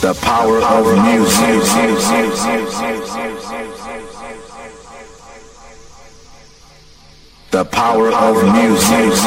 The power of music. The power of music.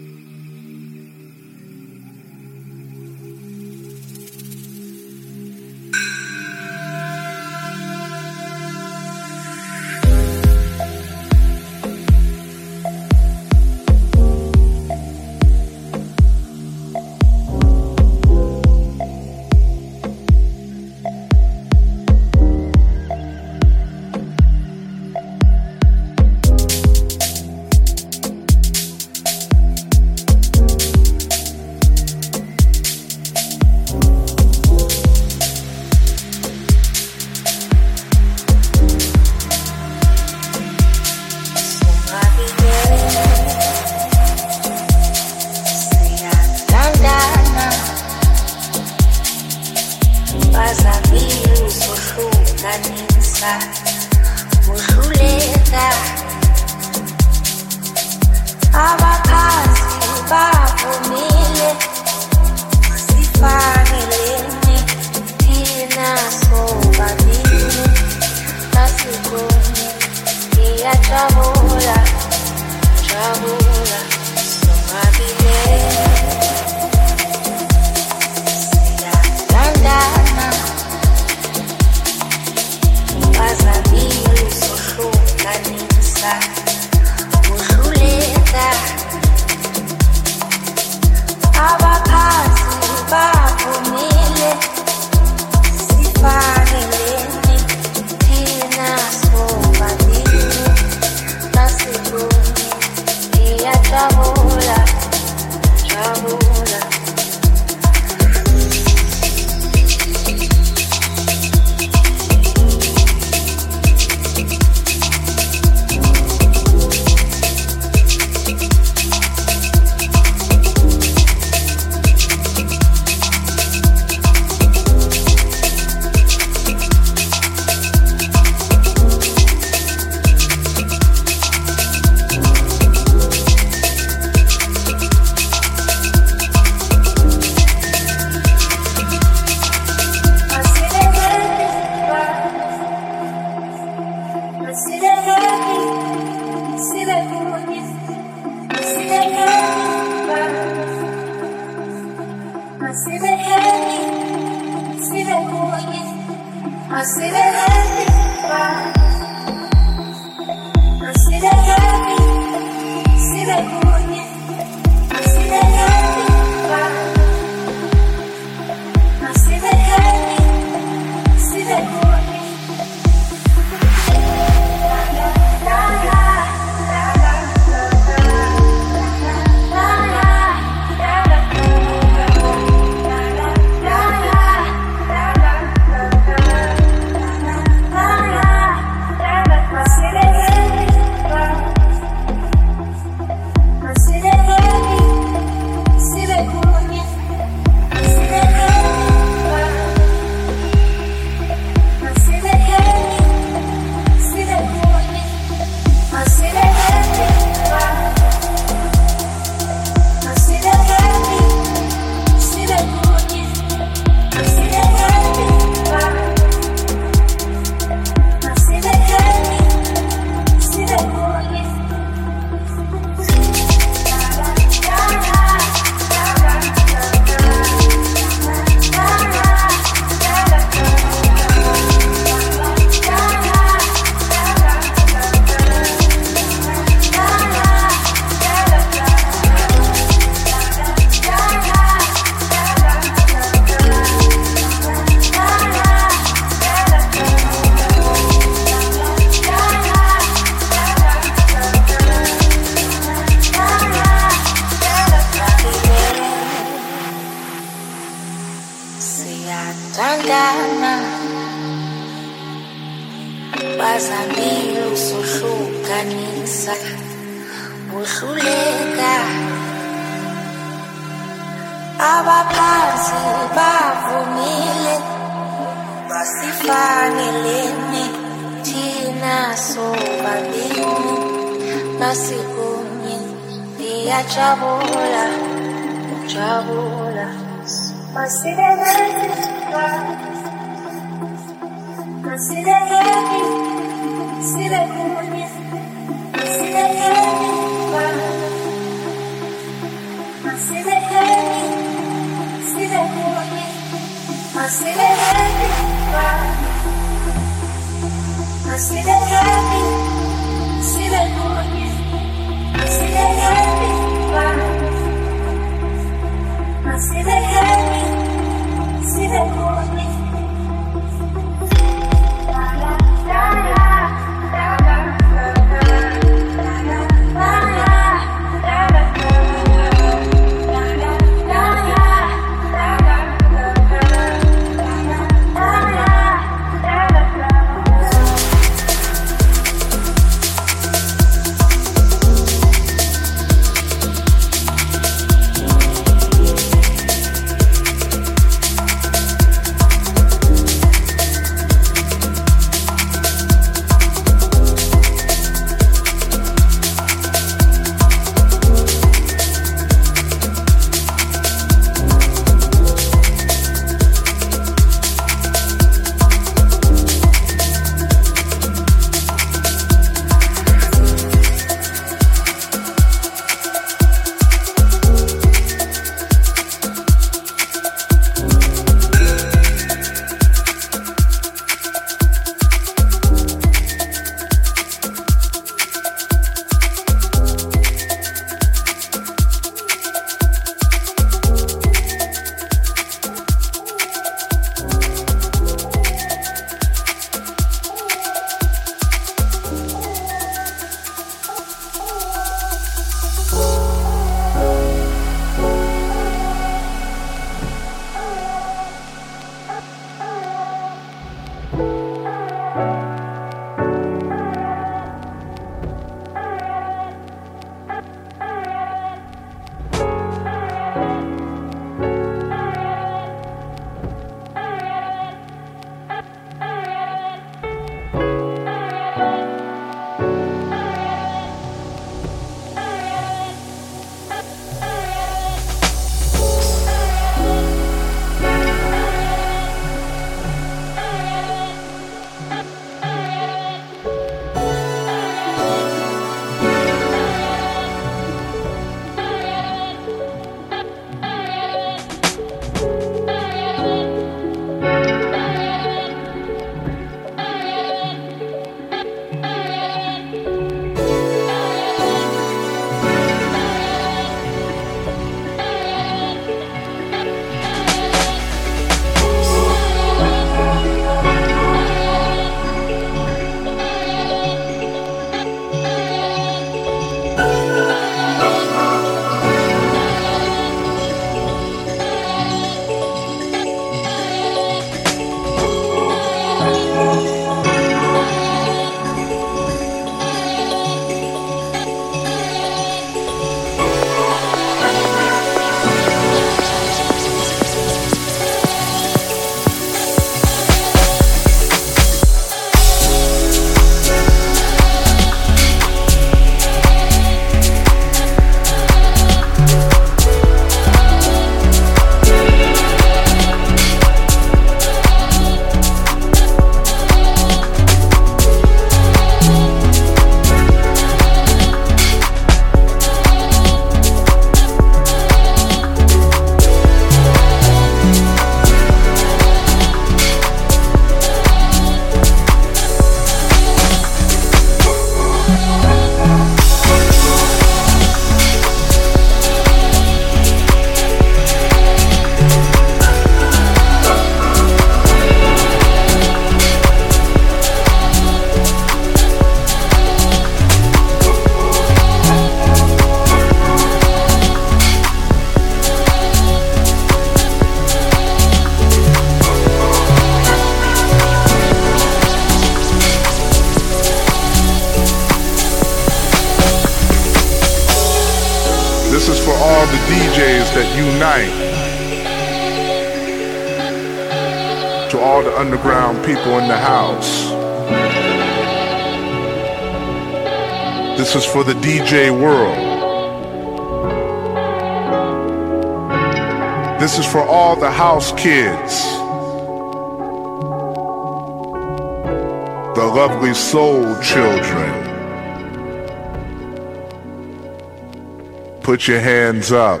Put your hands up.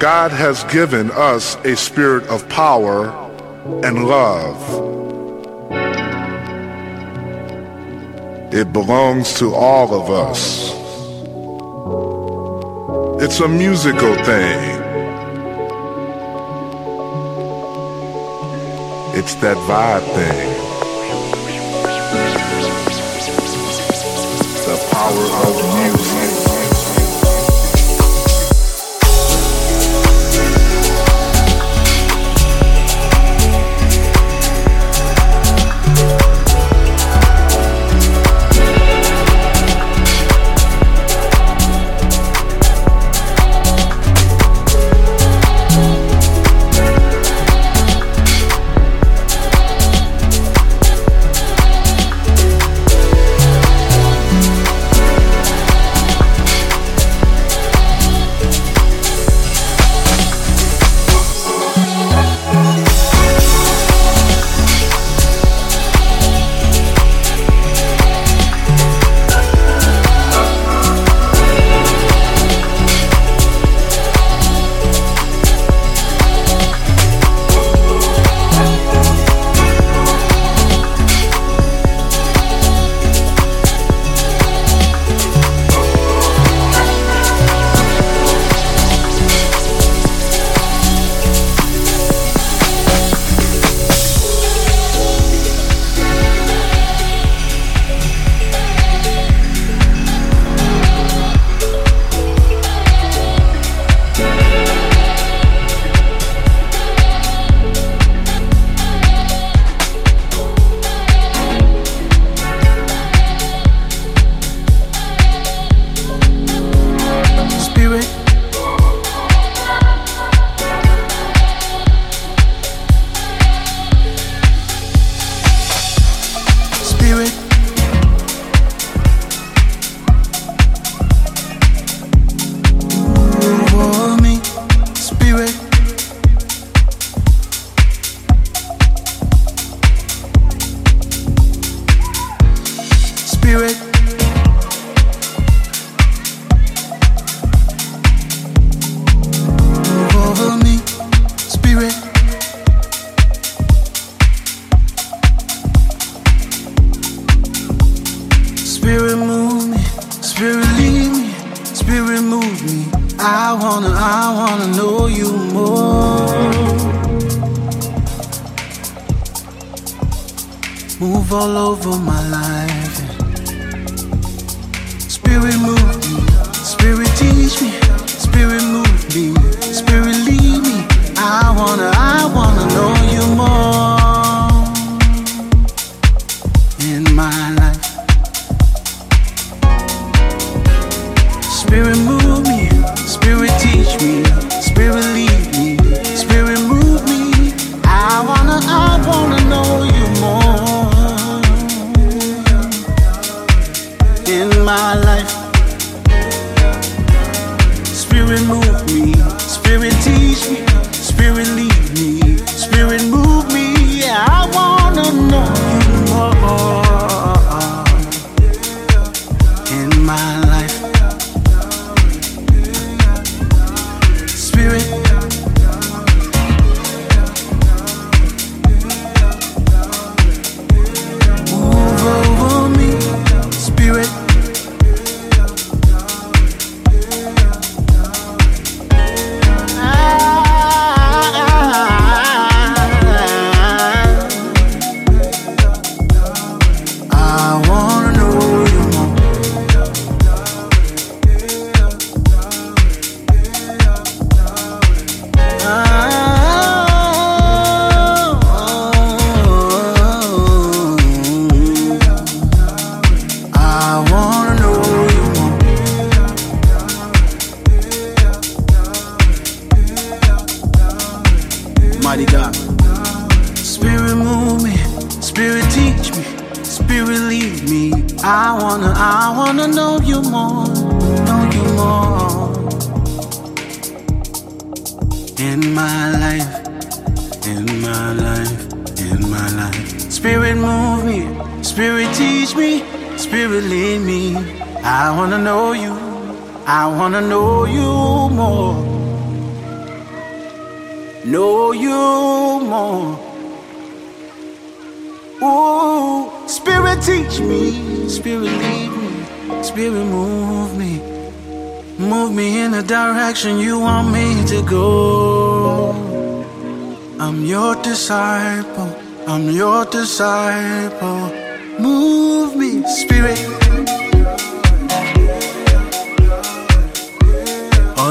God has given us a spirit of power and love. It belongs to all of us. It's a musical thing. It's that vibe thing. move all over my life. Spirit move me, spirit teach me, spirit move me, spirit lead me. I wanna, I wanna know you more.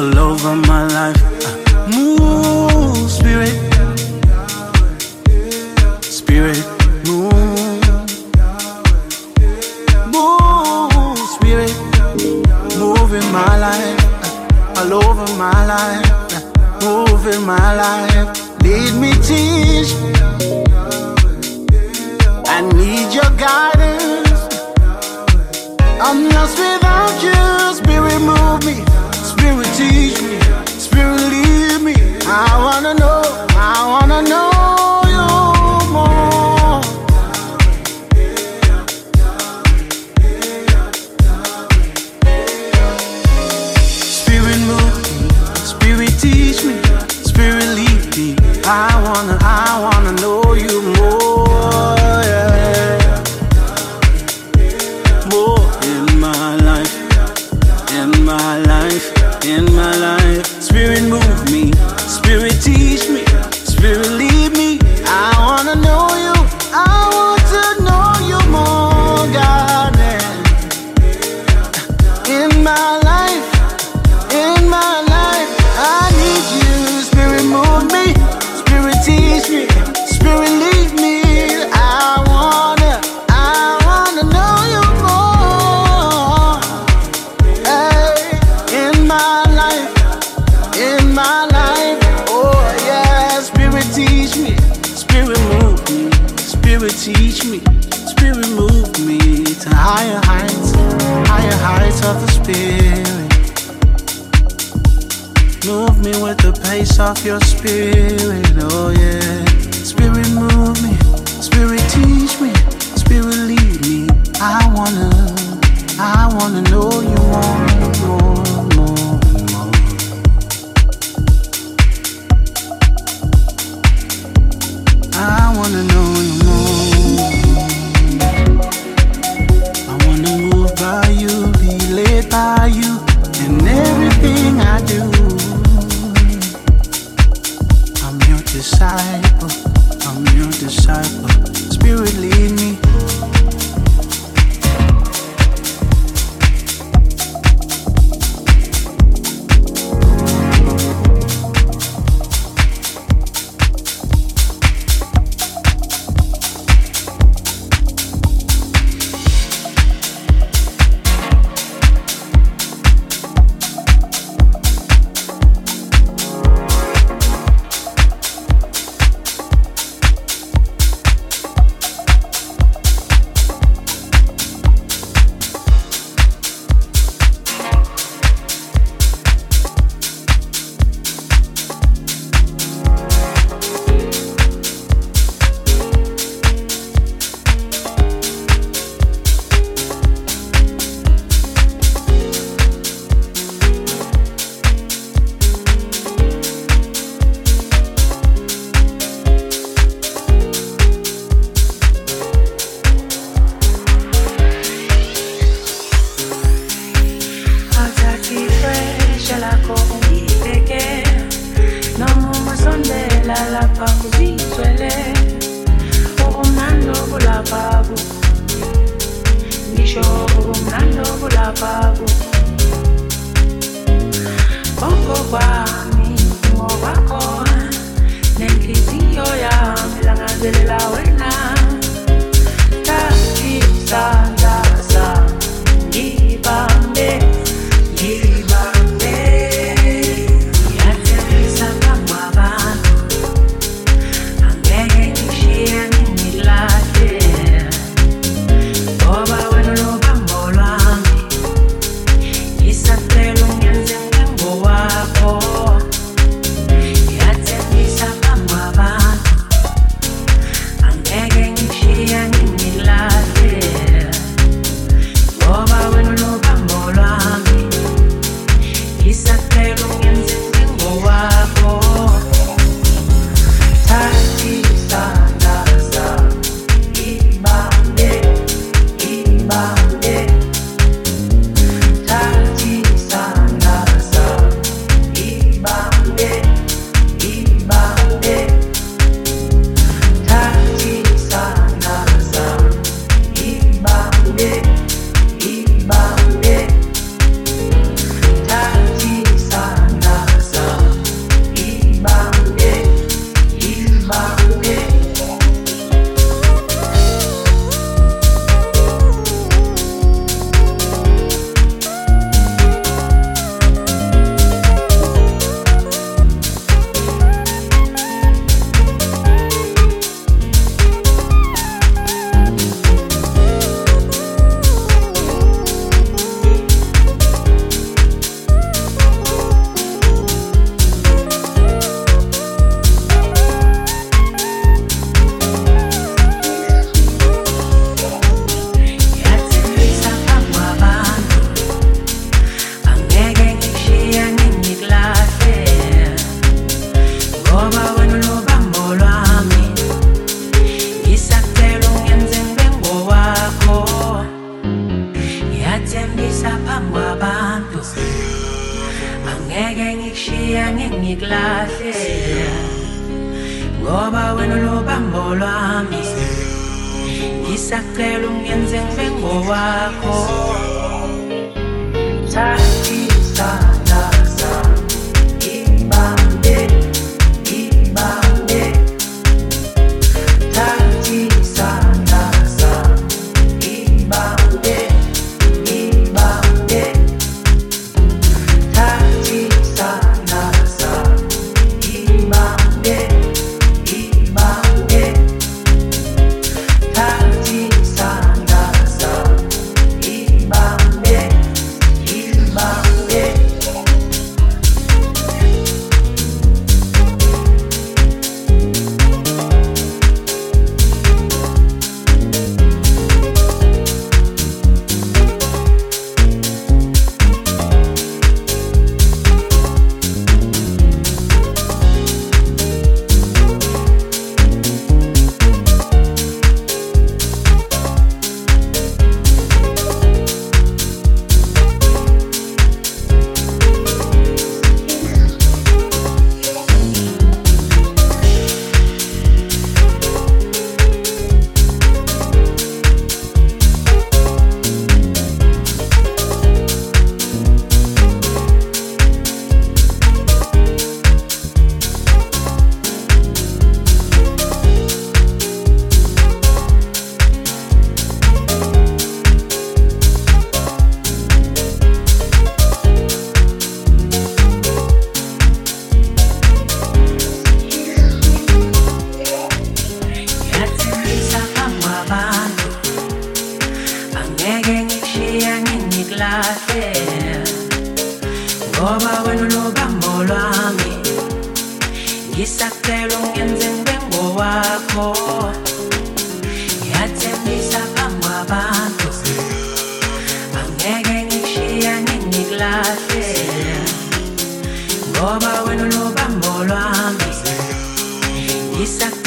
all over my life. Uh, move, spirit. Spirit, move. Move, spirit. Move in my life. Uh, all over my life. Uh, move in my life. Lead me, teach. I need your guidance. I'm lost without you. Spirit, move me teach me, Spirit lead me. I wanna know, I wanna know. bueno no vámonos a mí. Ngisacela ungenze ngiyathembisa bangu abantu angeke ngishiya ngingikulahle ngoba wena unobambo lwami ngisacela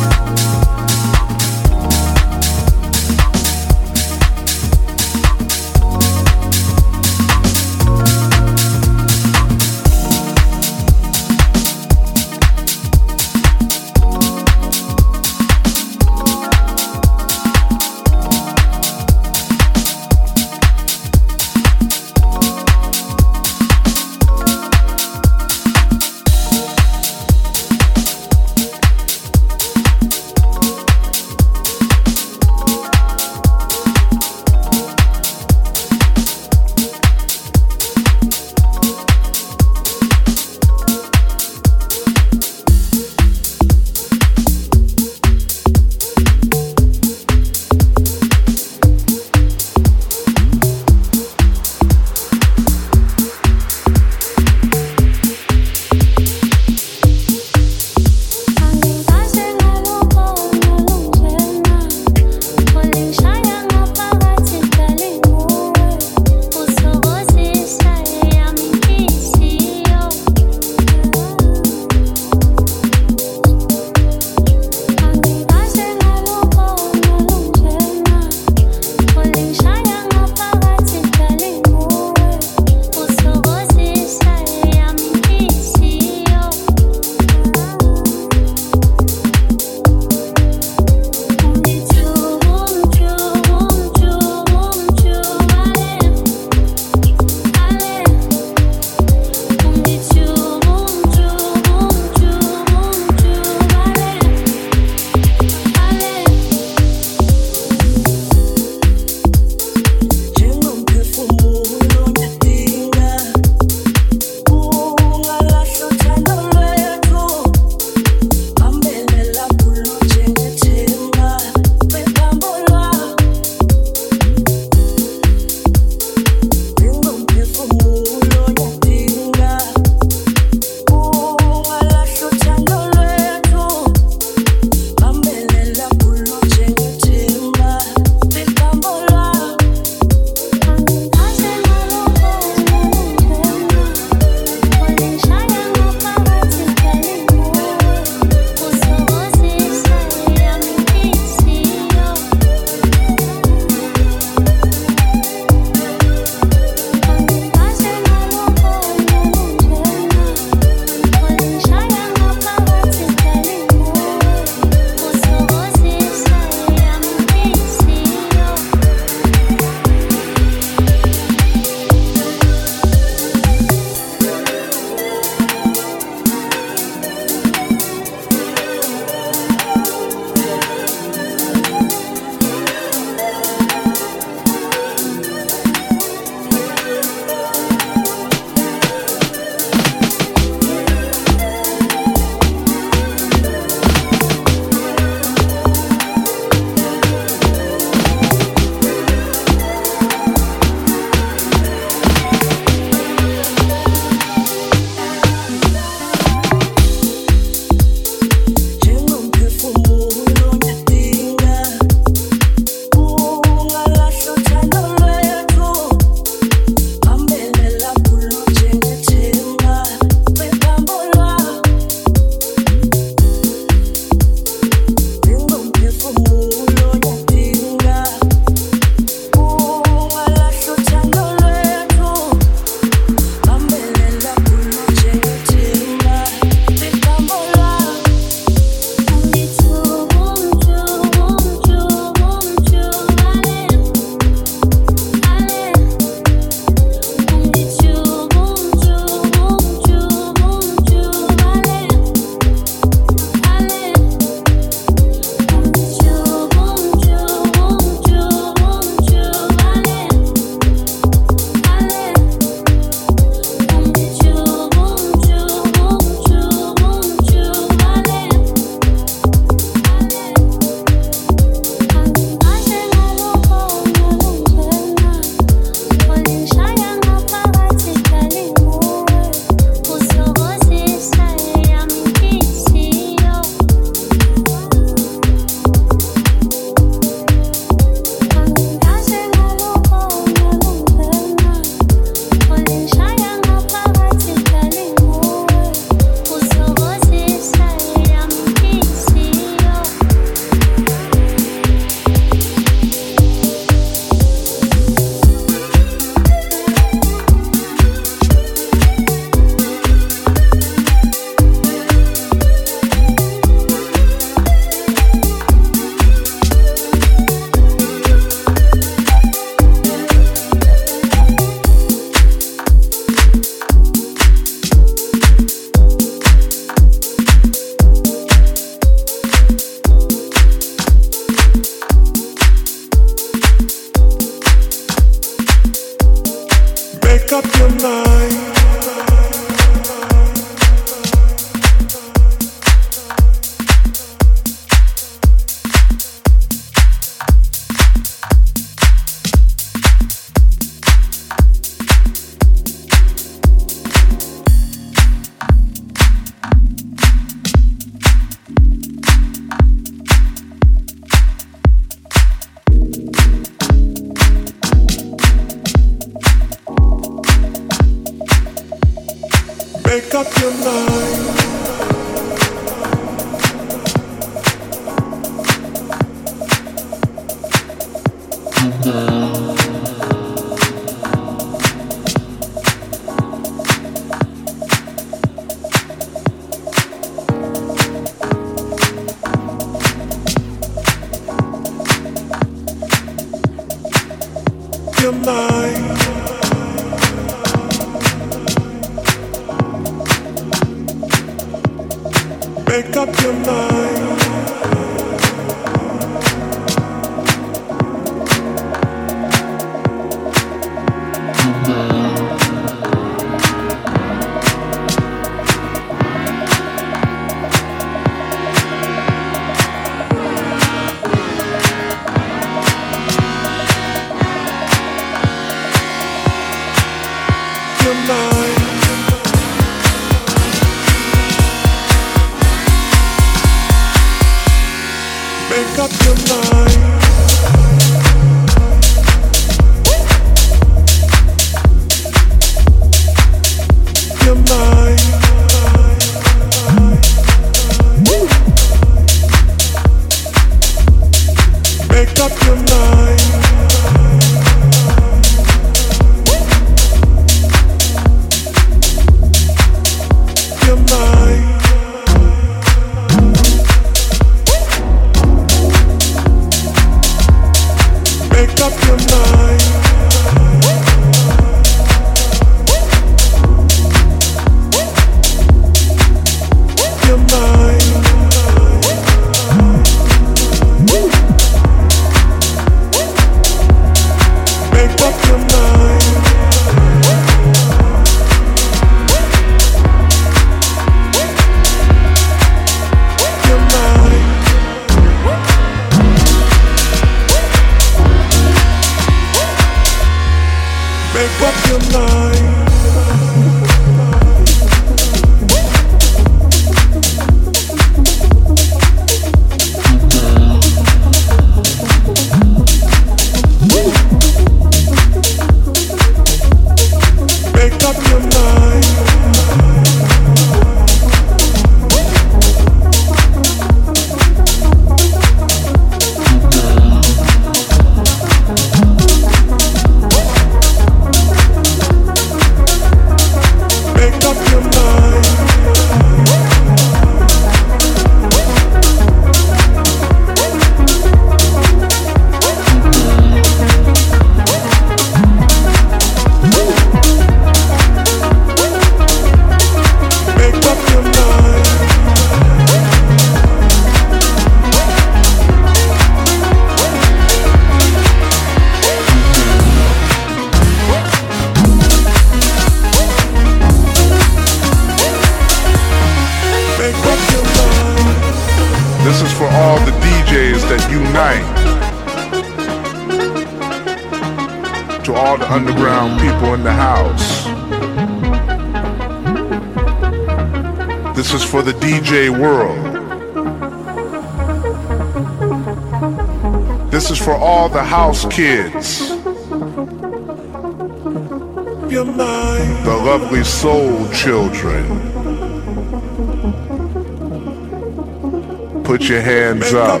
your hands up.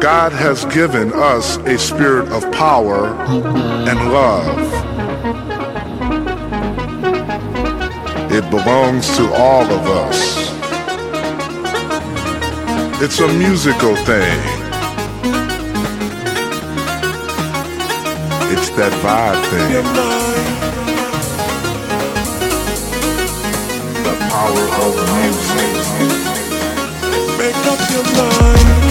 God has given us a spirit of power and love. It belongs to all of us. It's a musical thing. It's that vibe thing. power of music. Make up your mind.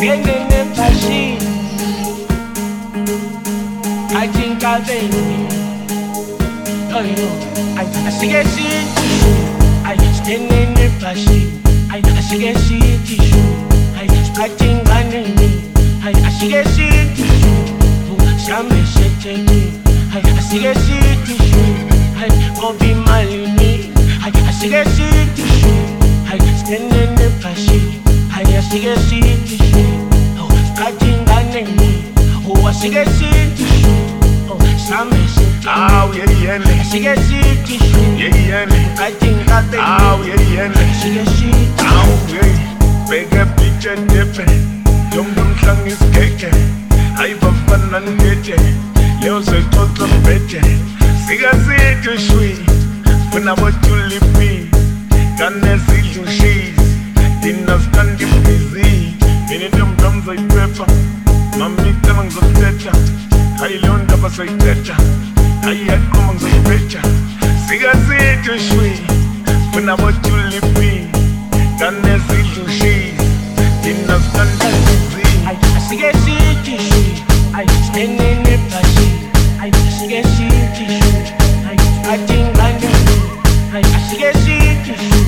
Yende netashi Ajinkabe Toyo Ashige Yende netashi Ashige shitishu Ajinkaneni Ashige shitishu Shame sheteki Ashige shitishu Obi malini Ashige shitishu Yende netashi Ashige shitishu atinganeni wasike sithi oh, sami sithi awu yeyene sike sithi yeyene atingate awu yeyene sike sithi awu hey beka picture different yonke umhlanga isigege ayibafana nangete leyo sexoxa mbete. Sika sithi shwi funa botulipi kanezidlushizi dina skandibhizi Mini dem drums aipepa mamitema ngizokuthetha ayileyo ndaba sayithetha ayiyaqoma ngizokubetha sikazithi shwi kunabojulipi kanezidlushi dinazikandaizi sikeshithi shwi enenebhashi sikeshithi shwi atingani sikeshithi shwi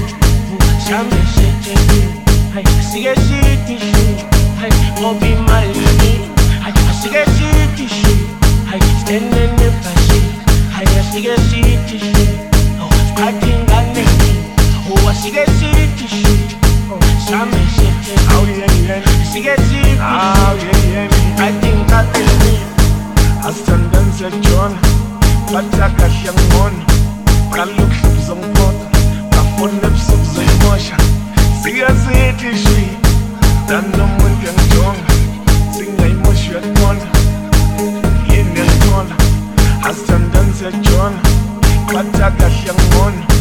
shameshetsheni ayi ngoba imali ayi asike sithi ayi senene bhashi ayi asike sithi athi ngane oh jona batha kahle ngibona qala ukuhluza ngiphoqa ngafuna ebusuku zoyimosha siyasithi sikasitishwi nanomuntu yangijonga singayimoshi uyakubona yini yangibona asithandani siyajona xatha kahle yangibona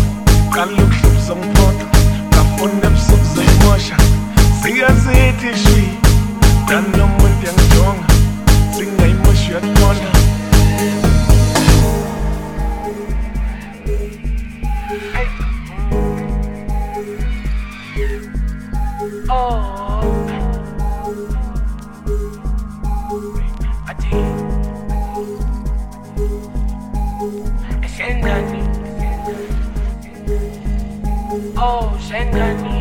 Oh,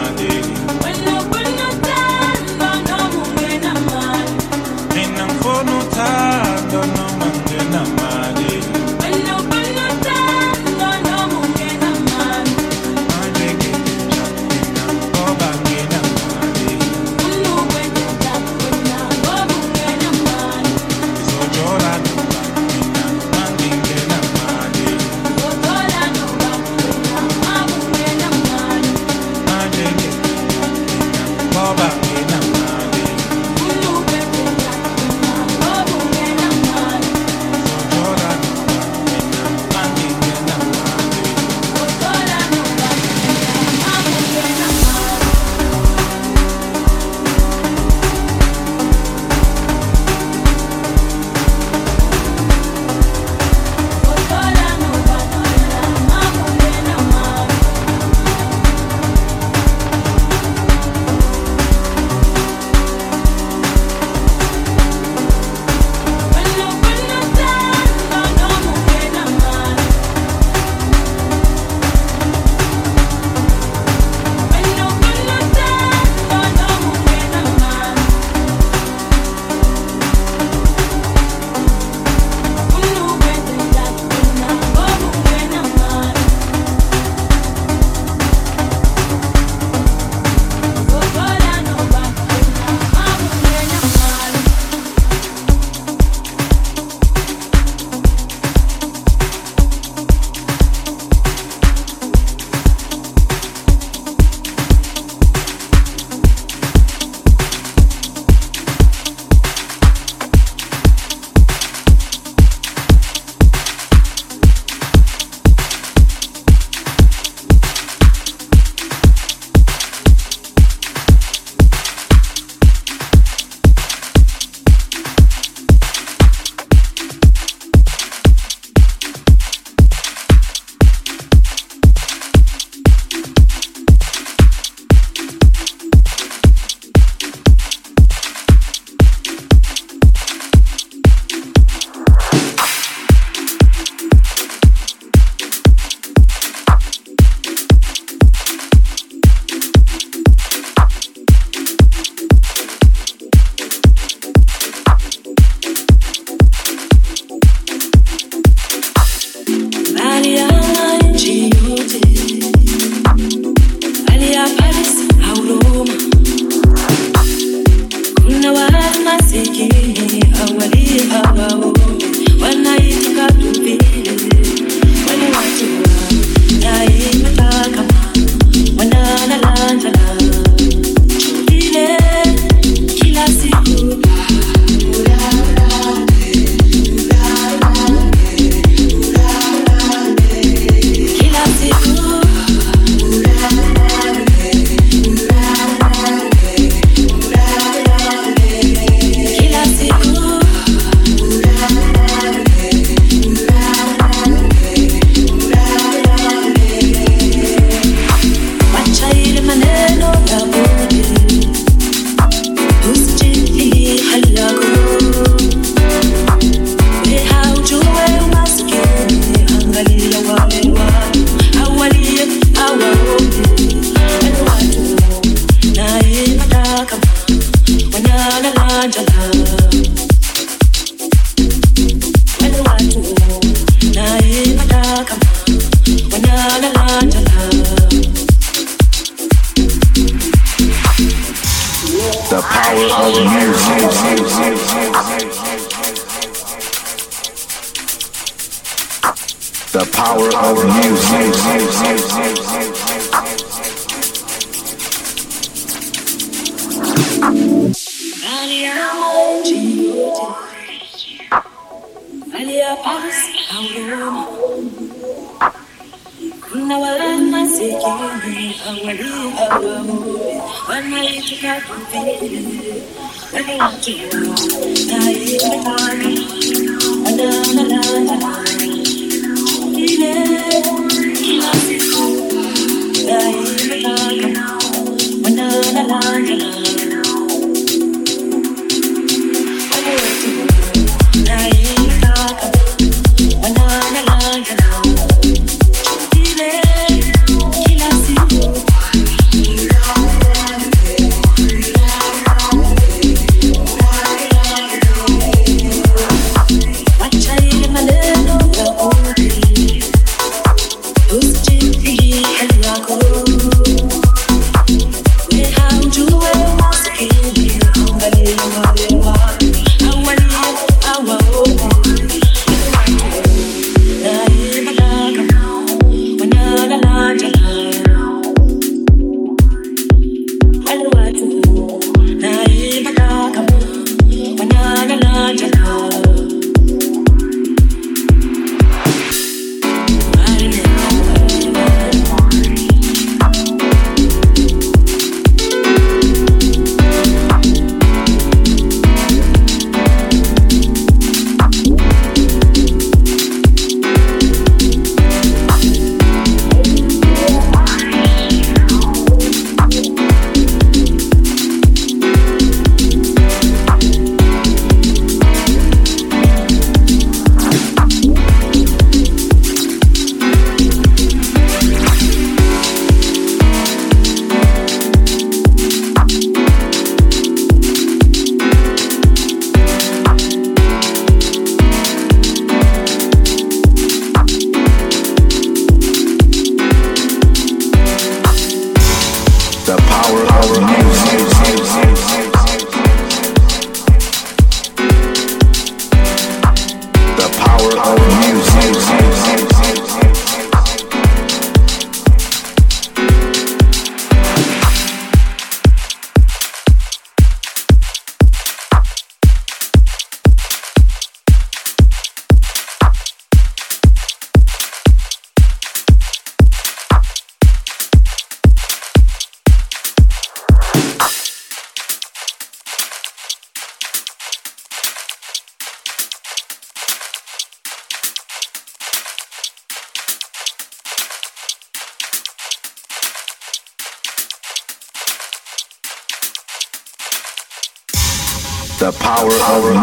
power of